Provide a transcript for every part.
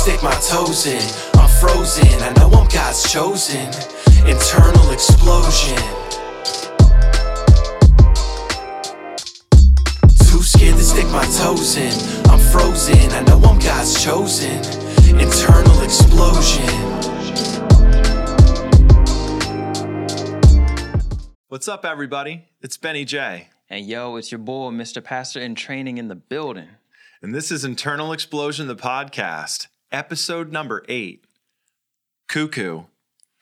stick my toes in. I'm frozen, I know I'm God's chosen. Internal explosion. Too scared to stick my toes in. I'm frozen, I know I'm God's chosen. Internal explosion. What's up, everybody? It's Benny Jay. And yo, it's your boy, Mr. Pastor in training in the building. And this is Internal Explosion, the podcast, episode number eight Cuckoo.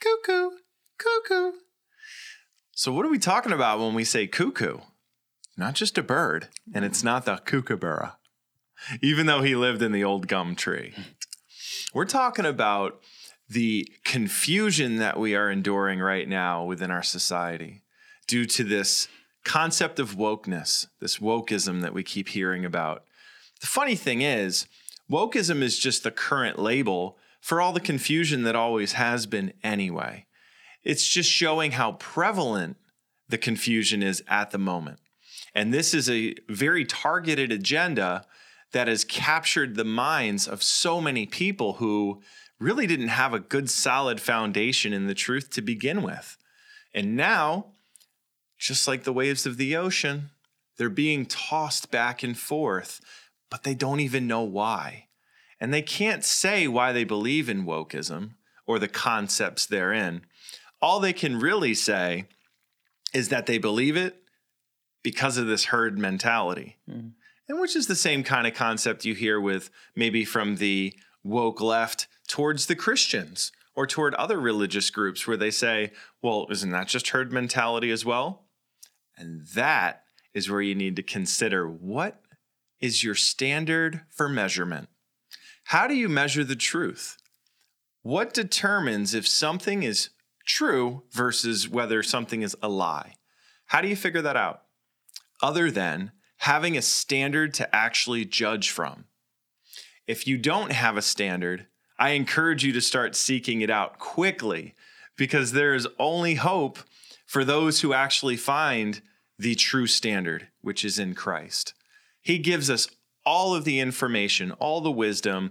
Cuckoo. Cuckoo. So, what are we talking about when we say cuckoo? Not just a bird, and it's not the kookaburra, even though he lived in the old gum tree. We're talking about the confusion that we are enduring right now within our society due to this concept of wokeness, this wokeism that we keep hearing about. The funny thing is, wokeism is just the current label for all the confusion that always has been anyway. It's just showing how prevalent the confusion is at the moment. And this is a very targeted agenda that has captured the minds of so many people who really didn't have a good solid foundation in the truth to begin with. And now just like the waves of the ocean, they're being tossed back and forth, but they don't even know why. And they can't say why they believe in wokeism or the concepts therein. All they can really say is that they believe it because of this herd mentality. Mm. And which is the same kind of concept you hear with maybe from the woke left towards the Christians or toward other religious groups where they say, well, isn't that just herd mentality as well? And that is where you need to consider what is your standard for measurement? How do you measure the truth? What determines if something is true versus whether something is a lie? How do you figure that out? Other than having a standard to actually judge from. If you don't have a standard, I encourage you to start seeking it out quickly because there is only hope for those who actually find the true standard, which is in Christ. He gives us all of the information, all the wisdom,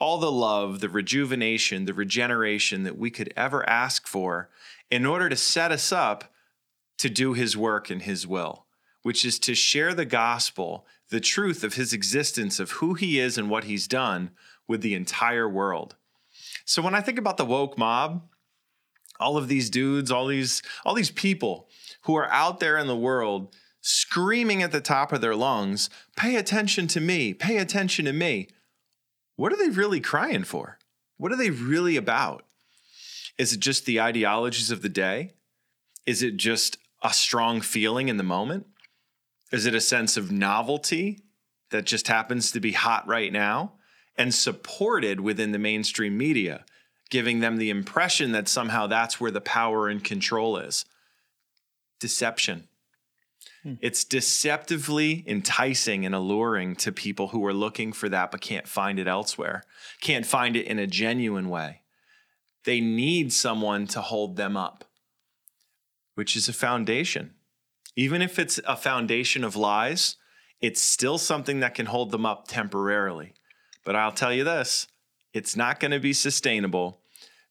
all the love, the rejuvenation, the regeneration that we could ever ask for in order to set us up to do His work and His will, which is to share the gospel, the truth of His existence, of who He is and what He's done with the entire world. So when I think about the woke mob, all of these dudes, all these all these people who are out there in the world screaming at the top of their lungs, pay attention to me, pay attention to me. What are they really crying for? What are they really about? Is it just the ideologies of the day? Is it just a strong feeling in the moment? Is it a sense of novelty that just happens to be hot right now and supported within the mainstream media, giving them the impression that somehow that's where the power and control is? deception. Hmm. It's deceptively enticing and alluring to people who are looking for that but can't find it elsewhere, can't find it in a genuine way. They need someone to hold them up, which is a foundation. Even if it's a foundation of lies, it's still something that can hold them up temporarily. But I'll tell you this it's not going to be sustainable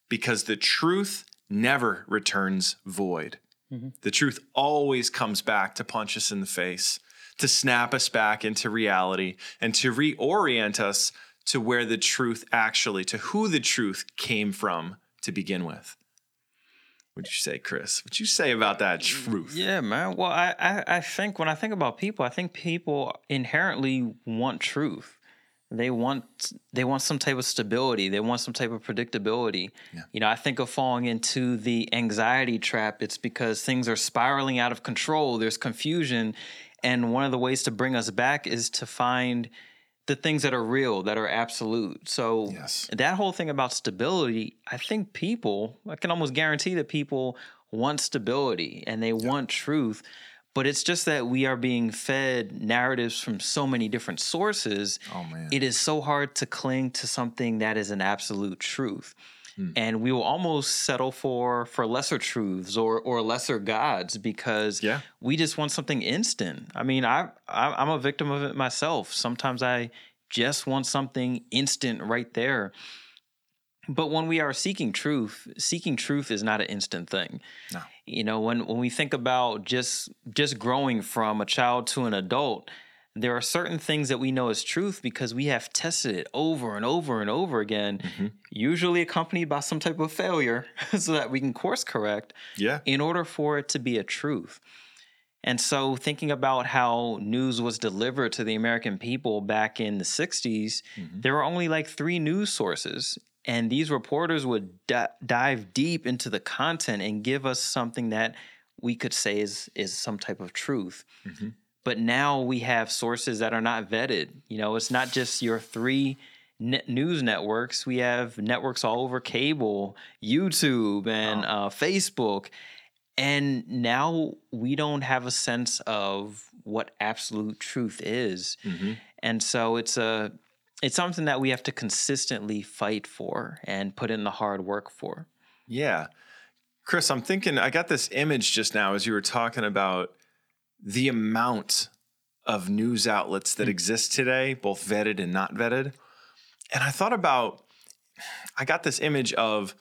because the truth never returns void. Mm-hmm. The truth always comes back to punch us in the face, to snap us back into reality, and to reorient us to where the truth actually, to who the truth came from to begin with. What'd you say, Chris? What'd you say about that truth? Yeah, man. Well, I, I, I think when I think about people, I think people inherently want truth. They want they want some type of stability. They want some type of predictability. Yeah. You know, I think of falling into the anxiety trap. It's because things are spiraling out of control. There's confusion, and one of the ways to bring us back is to find the things that are real, that are absolute. So yes. that whole thing about stability, I think people, I can almost guarantee that people want stability and they yeah. want truth. But it's just that we are being fed narratives from so many different sources. Oh man. It is so hard to cling to something that is an absolute truth. Hmm. And we will almost settle for for lesser truths or or lesser gods because yeah. we just want something instant. I mean, I, I I'm a victim of it myself. Sometimes I just want something instant right there. But when we are seeking truth, seeking truth is not an instant thing. No. You know, when when we think about just just growing from a child to an adult, there are certain things that we know as truth because we have tested it over and over and over again, mm-hmm. usually accompanied by some type of failure so that we can course correct Yeah. in order for it to be a truth. And so, thinking about how news was delivered to the American people back in the 60s, mm-hmm. there were only like three news sources. And these reporters would di- dive deep into the content and give us something that we could say is, is some type of truth. But now we have sources that are not vetted. You know, it's not just your three news networks. We have networks all over cable, YouTube, and uh, Facebook. And now we don't have a sense of what absolute truth is. And so it's a it's something that we have to consistently fight for and put in the hard work for. Yeah. Chris, I'm thinking, I got this image just now as you were talking about the amount of news outlets that exist today, both vetted and not vetted. And I thought about, I got this image of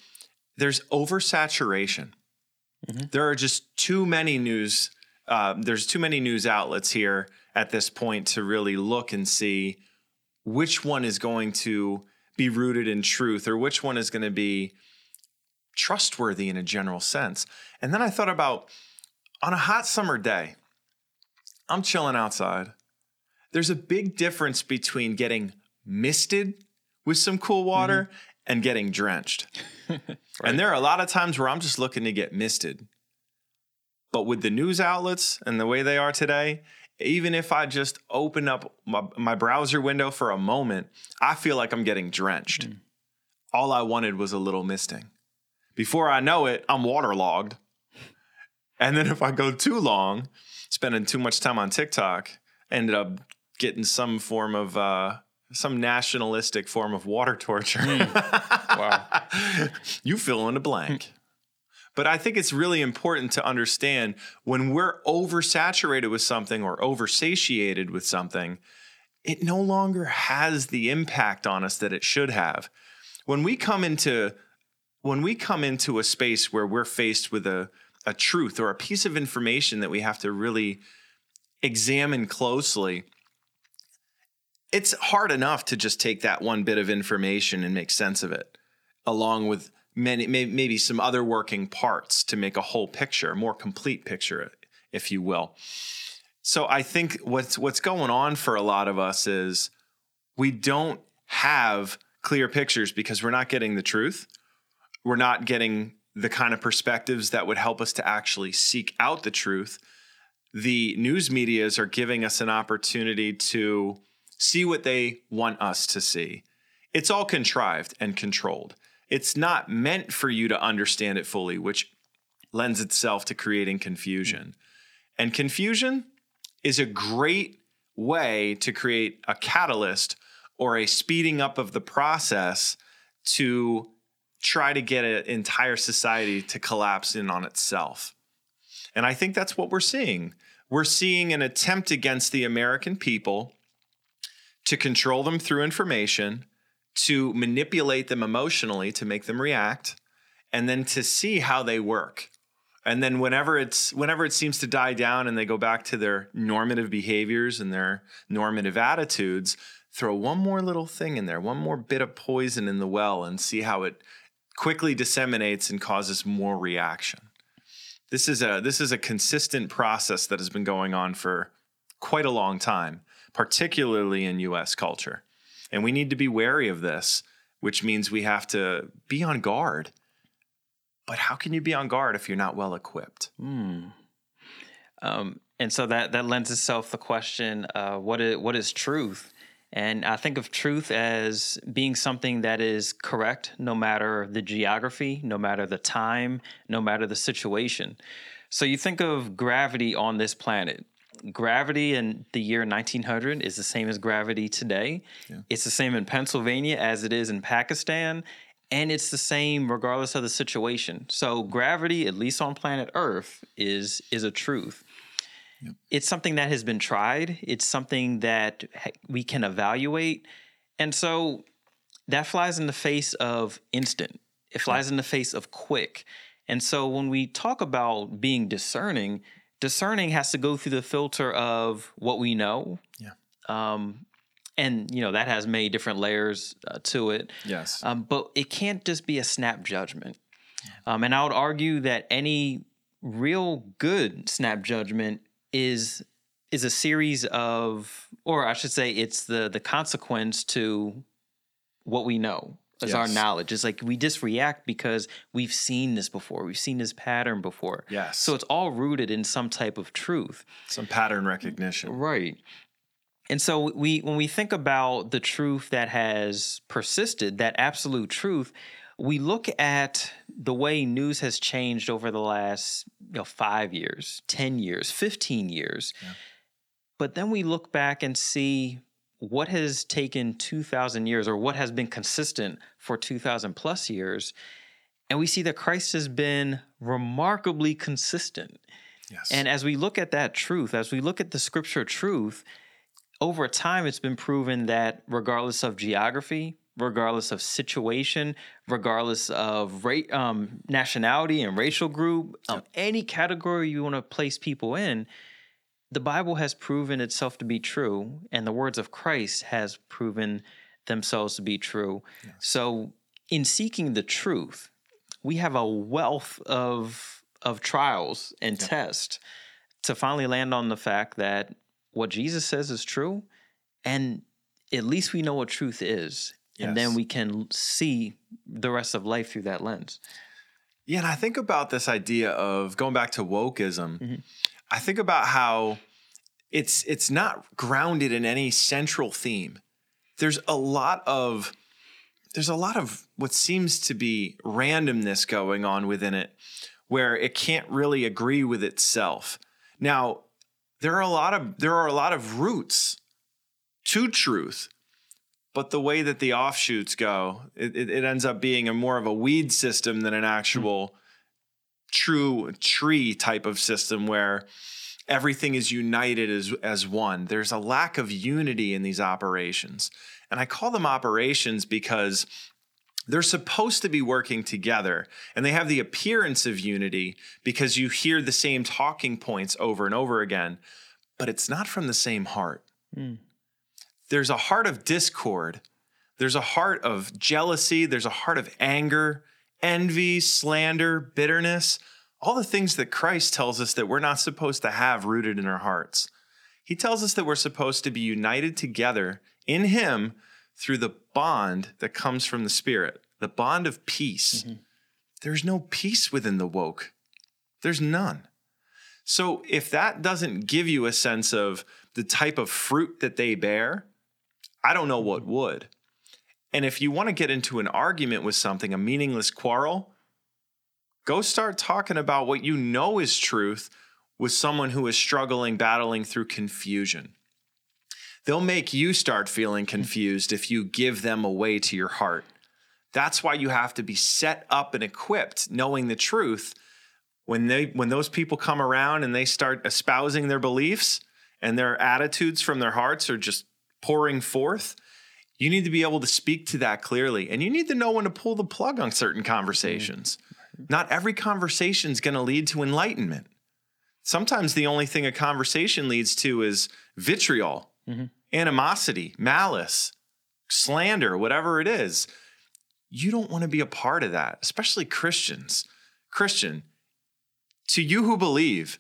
there's oversaturation. There are just too many news, uh, there's too many news outlets here at this point to really look and see which one is going to be rooted in truth or which one is going to be trustworthy in a general sense. And then I thought about on a hot summer day, I'm chilling outside. There's a big difference between getting misted with some cool mm-hmm. water and getting drenched. And there are a lot of times where I'm just looking to get misted. But with the news outlets and the way they are today, even if I just open up my, my browser window for a moment, I feel like I'm getting drenched. All I wanted was a little misting. Before I know it, I'm waterlogged. And then if I go too long, spending too much time on TikTok, ended up getting some form of uh, some nationalistic form of water torture. Wow. you fill in the blank. But I think it's really important to understand when we're oversaturated with something or oversatiated with something, it no longer has the impact on us that it should have. When we come into when we come into a space where we're faced with a, a truth or a piece of information that we have to really examine closely, it's hard enough to just take that one bit of information and make sense of it, along with many may- maybe some other working parts to make a whole picture, a more complete picture, if you will. So I think what's what's going on for a lot of us is we don't have clear pictures because we're not getting the truth. We're not getting the kind of perspectives that would help us to actually seek out the truth. The news medias are giving us an opportunity to see what they want us to see. It's all contrived and controlled. It's not meant for you to understand it fully, which lends itself to creating confusion. And confusion is a great way to create a catalyst or a speeding up of the process to try to get an entire society to collapse in on itself. And I think that's what we're seeing. We're seeing an attempt against the American people to control them through information, to manipulate them emotionally to make them react, and then to see how they work. And then whenever it's whenever it seems to die down and they go back to their normative behaviors and their normative attitudes, throw one more little thing in there, one more bit of poison in the well and see how it quickly disseminates and causes more reaction. This is a this is a consistent process that has been going on for quite a long time, particularly in US culture. And we need to be wary of this, which means we have to be on guard. But how can you be on guard if you're not well equipped? Um, and so that that lends itself the question: uh, what is what is truth? And I think of truth as being something that is correct, no matter the geography, no matter the time, no matter the situation. So you think of gravity on this planet. Gravity in the year 1900 is the same as gravity today. It's the same in Pennsylvania as it is in Pakistan. And it's the same regardless of the situation. So gravity, at least on planet Earth, is is a truth. It's something that has been tried. It's something that we can evaluate, and so that flies in the face of instant. It flies in the face of quick. And so when we talk about being discerning, discerning has to go through the filter of what we know. Yeah. Um, and you know that has many different layers uh, to it. Yes. Um, but it can't just be a snap judgment. Um, and I would argue that any real good snap judgment is is a series of, or I should say, it's the the consequence to what we know. It's our knowledge. It's like we just react because we've seen this before. We've seen this pattern before. Yes. So it's all rooted in some type of truth. Some pattern recognition. Right. And so we when we think about the truth that has persisted, that absolute truth, we look at the way news has changed over the last you know 5 years, 10 years, 15 years. But then we look back and see what has taken 2000 years or what has been consistent for 2000 plus years and we see that Christ has been remarkably consistent. Yes. And as we look at that truth, as we look at the scripture truth, over time it's been proven that regardless of geography, regardless of situation, regardless of ra- um, nationality and racial group, um, any category you want to place people in, the Bible has proven itself to be true, and the words of Christ has proven themselves to be true. So, in seeking the truth, we have a wealth of of trials and tests to finally land on the fact that what Jesus says is true, and at least we know what truth is, and then we can see the rest of life through that lens. Yeah, and I think about this idea of going back to wokeism. Mm-hmm. I think about how it's it's not grounded in any central theme. There's a lot of there's a lot of what seems to be randomness going on within it where it can't really agree with itself. Now, there are a lot of there are a lot of roots to truth but the way that the offshoots go, it, it, ends up being a more of a weed system than an actual true tree type of system where everything is united as as one. There's a lack of unity in these operations. And I call them operations because they're supposed to be working together and they have the appearance of unity because you hear the same talking points over and over again, but it's not from the same heart hmm. there's a heart of discord. There's a heart of jealousy. There's a heart of anger, envy, slander, bitterness, all the things that Christ tells us that we're not supposed to have rooted in our hearts. He tells us that we're supposed to be united together in Him through the bond that comes from the Spirit, the bond of peace. Mm-hmm. There's no peace within the woke, there's none. So if that doesn't give you a sense of the type of fruit that they bear, I don't know what mm-hmm. would. And if you want to get into an argument with something, a meaningless quarrel, go start talking about what you know is truth with someone who is struggling, battling through confusion. They'll make you start feeling confused if you give them away to your heart. That's why you have to be set up and equipped knowing the truth when they when those people come around and they start espousing their beliefs and their attitudes from their hearts are just pouring forth you need to be able to speak to that clearly and you need to know when to pull the plug on certain conversations. Not every conversation is going to lead to enlightenment. Sometimes the only thing a conversation leads to is vitriol mm-hmm. animosity malice slander whatever it is. You don't want to be a part of that especially christians. Christian to you who believe,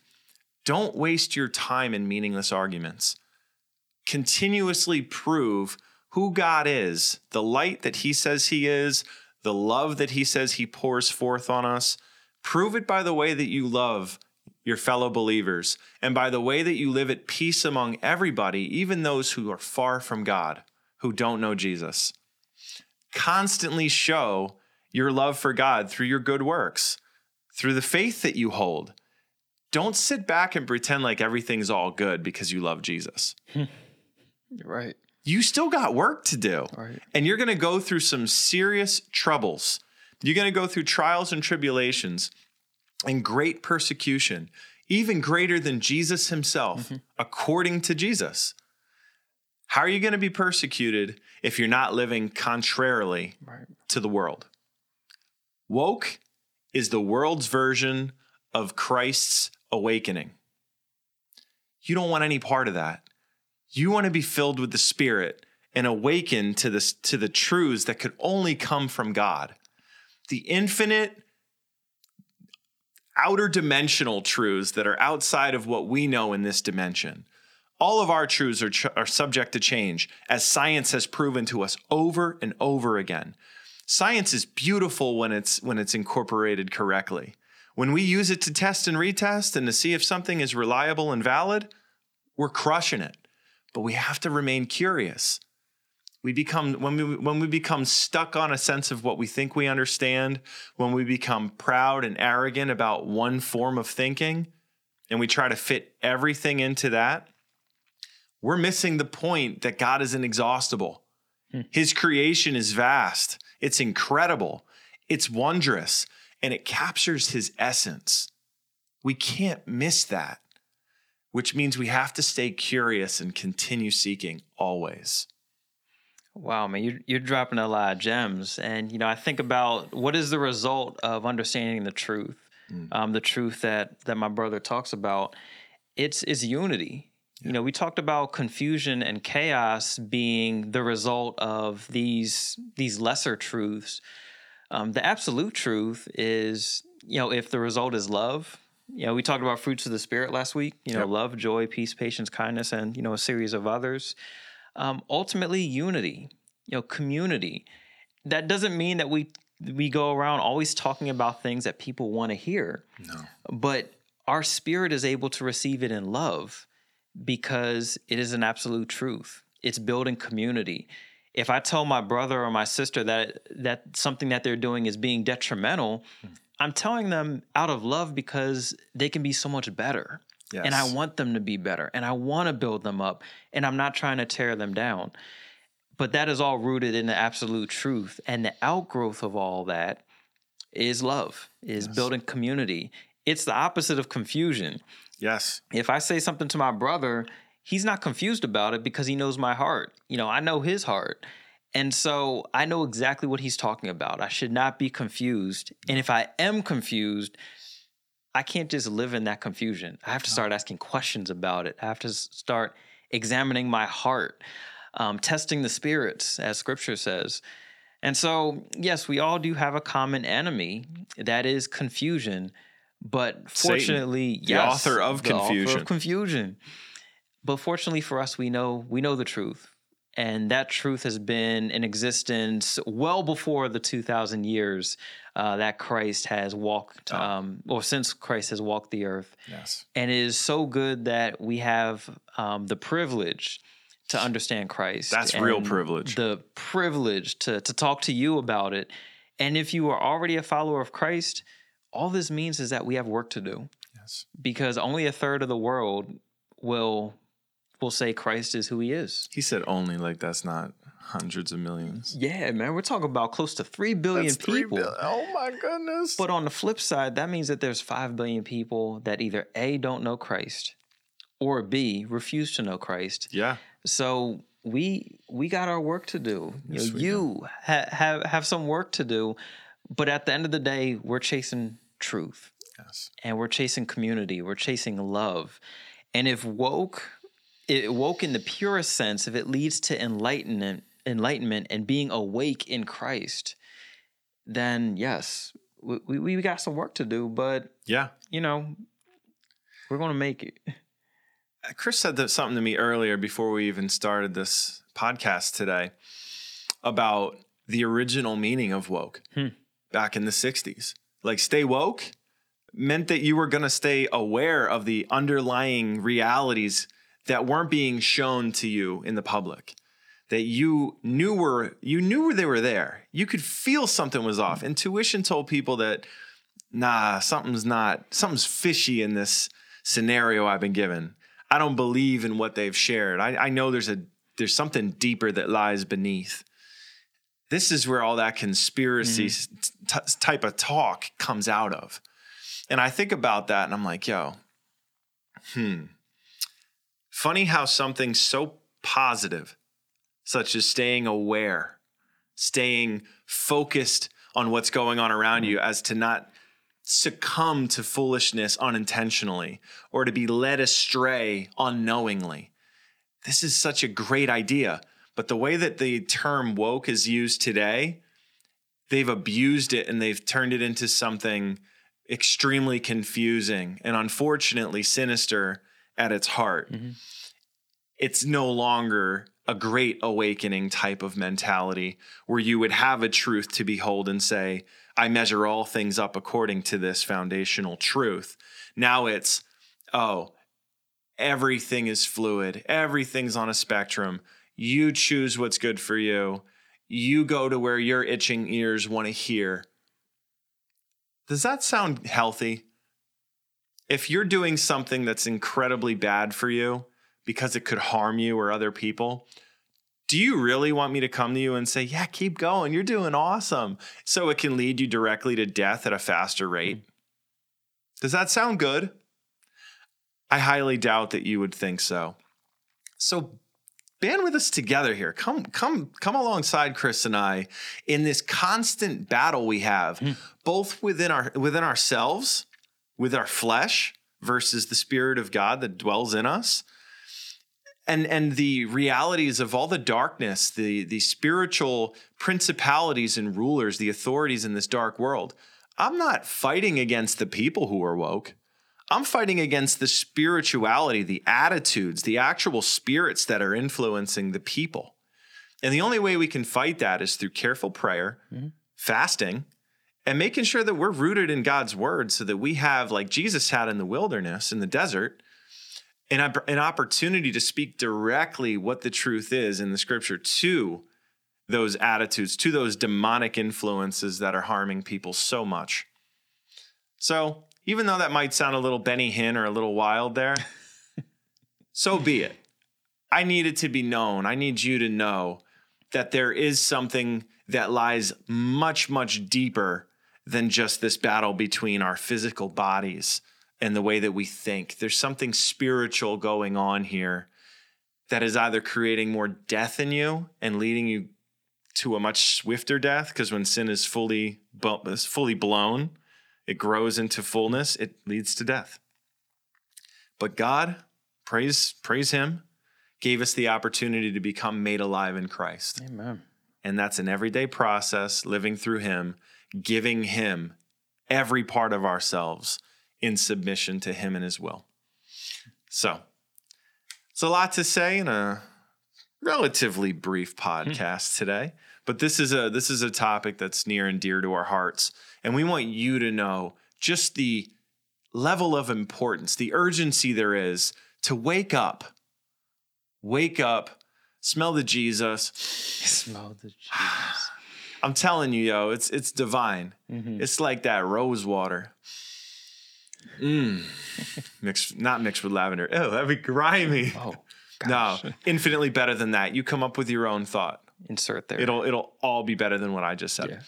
don't waste your time in meaningless arguments. Continuously prove who God is, the light that He says He is, the love that He says He pours forth on us. Prove it by the way that you love your fellow believers and by the way that you live at peace among everybody, even those who are far from God, who don't know Jesus. Constantly show your love for God through your good works through the faith that you hold. Don't sit back and pretend like everything's all good because you love Jesus. You're Right. You still got work to do. Right. And you're going to go through some serious troubles. You're going to go through trials and tribulations and great persecution. even greater than Jesus himself, Mm-hmm. according to Jesus. How are you going to be persecuted if you're not living contrarily Right. to the world? Woke is the world's version of Christ's awakening. You don't want any part of that. You want to be filled with the Spirit and awaken to this to the truths that could only come from God. The infinite outer dimensional truths that are outside of what we know in this dimension. All of our truths are, ch- are subject to change, as science has proven to us over and over again. Science is beautiful when it's when it's incorporated correctly. When we use it to test and retest and to see if something is reliable and valid, we're crushing it. But we have to remain curious. We become when we when we become stuck on a sense of what we think we understand, when we become proud and arrogant about one form of thinking, and we try to fit everything into that, we're missing the point that God is inexhaustible. Hmm. His creation is vast, it's incredible, it's wondrous, and it captures his essence. We can't miss that, which means we have to stay curious and continue seeking always. Wow, man, you're you're dropping a lot of gems, and you know, I think about what is the result of understanding the truth, um, the truth that that my brother talks about. It's is unity. You know, we talked about confusion and chaos being the result of these these lesser truths. Um, the absolute truth is, you know, if the result is love. You know, we talked about fruits of the spirit last week. You know, Yep. love, joy, peace, patience, kindness, and you know, a series of others um, ultimately unity you know community that doesn't mean that we we go around always talking about things that people want to hear No. but our spirit is able to receive it in love because it is an absolute truth it's building community if i tell my brother or my sister that that something that they're doing is being detrimental i'm telling them out of love because they can be so much better and I want them to be better and I want to build them up and I'm not trying to tear them down. But that is all rooted in the absolute truth. And the outgrowth of all that is love, is building community. It's the opposite of confusion. Yes. If I say something to my brother, he's not confused about it because he knows my heart. You know, I know his heart. And so I know exactly what he's talking about. I should not be confused. And if I am confused, I can't just live in that confusion. I have to start asking questions about it. I have to start examining my heart, um, testing the spirits, as scripture says. And so, yes, we all do have a common enemy that is confusion. But Satan, fortunately, the yes, author of the author of confusion. But fortunately for us, we know we know the truth, and that truth has been in existence well before the two thousand years uh, that Christ has walked, Oh. um, or since Christ has walked the earth. Yes. And it is so good that we have um, the privilege to understand Christ. That's real privilege. The privilege to to talk to you about it. And if you are already a follower of Christ, all this means is that we have work to do Yes. because only a third of the world will will say Christ is who he is. He said only like that's not hundreds of millions. Yeah, man, we're talking about close to 3 billion That's people. Oh my goodness. But on the flip side, that means that there's 5 billion people that either A don't know Christ or B refuse to know Christ. yeah. So we we got our work to do. You, Yes, know, you ha- have have some work to do, but at the end of the day, we're chasing truth Yes. and we're chasing community. We're chasing love. And if woke, it woke in the purest sense, if it leads to enlightenment, enlightenment and being awake in Christ, then yes, we, we, we got some work to do. But Yeah. you know, we're gonna make it. Chris said that something to me earlier before we even started this podcast today about the original meaning of woke hmm. back in the 60s. Like, stay woke meant that you were going to stay aware of the underlying realities that weren't being shown to you in the public that you knew were you knew they were there. You could feel something was off. Intuition told people that nah something's not something's fishy in this scenario i've been given. I don't believe in what they've shared. I, I know there's a there's something deeper that lies beneath. This is where all that conspiracy mm-hmm. s- t- type of talk comes out of. And i think about that and i'm like yo hmm. Funny how something so positive, such as staying aware, staying focused on what's going on around you, as to not succumb to foolishness unintentionally or to be led astray unknowingly. This is such a great idea. But the way that the term woke is used today, they've abused it and they've turned it into something extremely confusing and unfortunately sinister at its heart. Mm-hmm. It's no longer a great awakening type of mentality where you would have a truth to behold and say, I measure all things up according to this foundational truth. Now it's, oh, everything is fluid, everything's on a spectrum. You choose what's good for you. You go to where your itching ears want to hear. Does that sound healthy? If you're doing something that's incredibly bad for you because it could harm you or other people, do you really want me to come to you and say, Yeah, keep going, you're doing awesome, so it can lead you directly to death at a faster rate? Hmm. Does that sound good? I highly doubt that you would think so. So band with us together here. Come, come, come alongside Chris and I in this constant battle we have, hmm. both within our within ourselves, with our flesh versus the Spirit of God that dwells in us. And, and the realities of all the darkness, the, the spiritual principalities and rulers, the authorities in this dark world. I'm not fighting against the people who are woke. I'm fighting against the spirituality, the attitudes, the actual spirits that are influencing the people. And the only way we can fight that is through careful prayer, mm-hmm. fasting, and making sure that we're rooted in God's word so that we have, like Jesus had in the wilderness, in the desert, an, an opportunity to speak directly what the truth is in the scripture to those attitudes, to those demonic influences that are harming people so much. So, even though that might sound a little Benny Hinn or a little wild there, so be it. I need it to be known. I need you to know that there is something that lies much, much deeper than just this battle between our physical bodies and the way that we think. There's something spiritual going on here that is either creating more death in you and leading you to a much swifter death because when sin is fully is fully blown, it grows into fullness, it leads to death. But God, praise praise him, gave us the opportunity to become made alive in Christ. Amen. And that's an everyday process, living through Him, giving Him every part of ourselves in submission to Him and His will. So, it's a lot to say in a relatively brief hmm. podcast today, but this is a this is a topic that's near and dear to our hearts, and we want you to know just the level of importance, the urgency there is to wake up. Wake up, smell the Jesus, Smell the Jesus. I'm telling you, yo, it's it's divine. It's like that rose water. Mm. mixed, not mixed with lavender. Oh, that'd be grimy. Oh, no, infinitely better than that. You come up with your own thought. Insert there. It'll it'll all be better than what I just said. Yeah.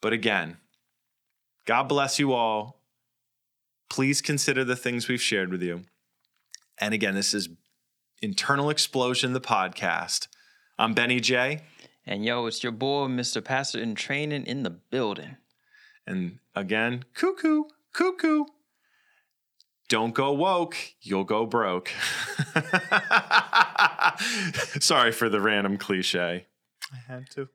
But again, God bless you all. Please consider the things we've shared with you. And again, this is Internal Explosion, the podcast. I'm Benny Jay. And yo, it's your boy, Mr. Pastor in training in the building. And again, cuckoo, cuckoo. Don't go woke, you'll go broke. Sorry for the random cliche. I had to.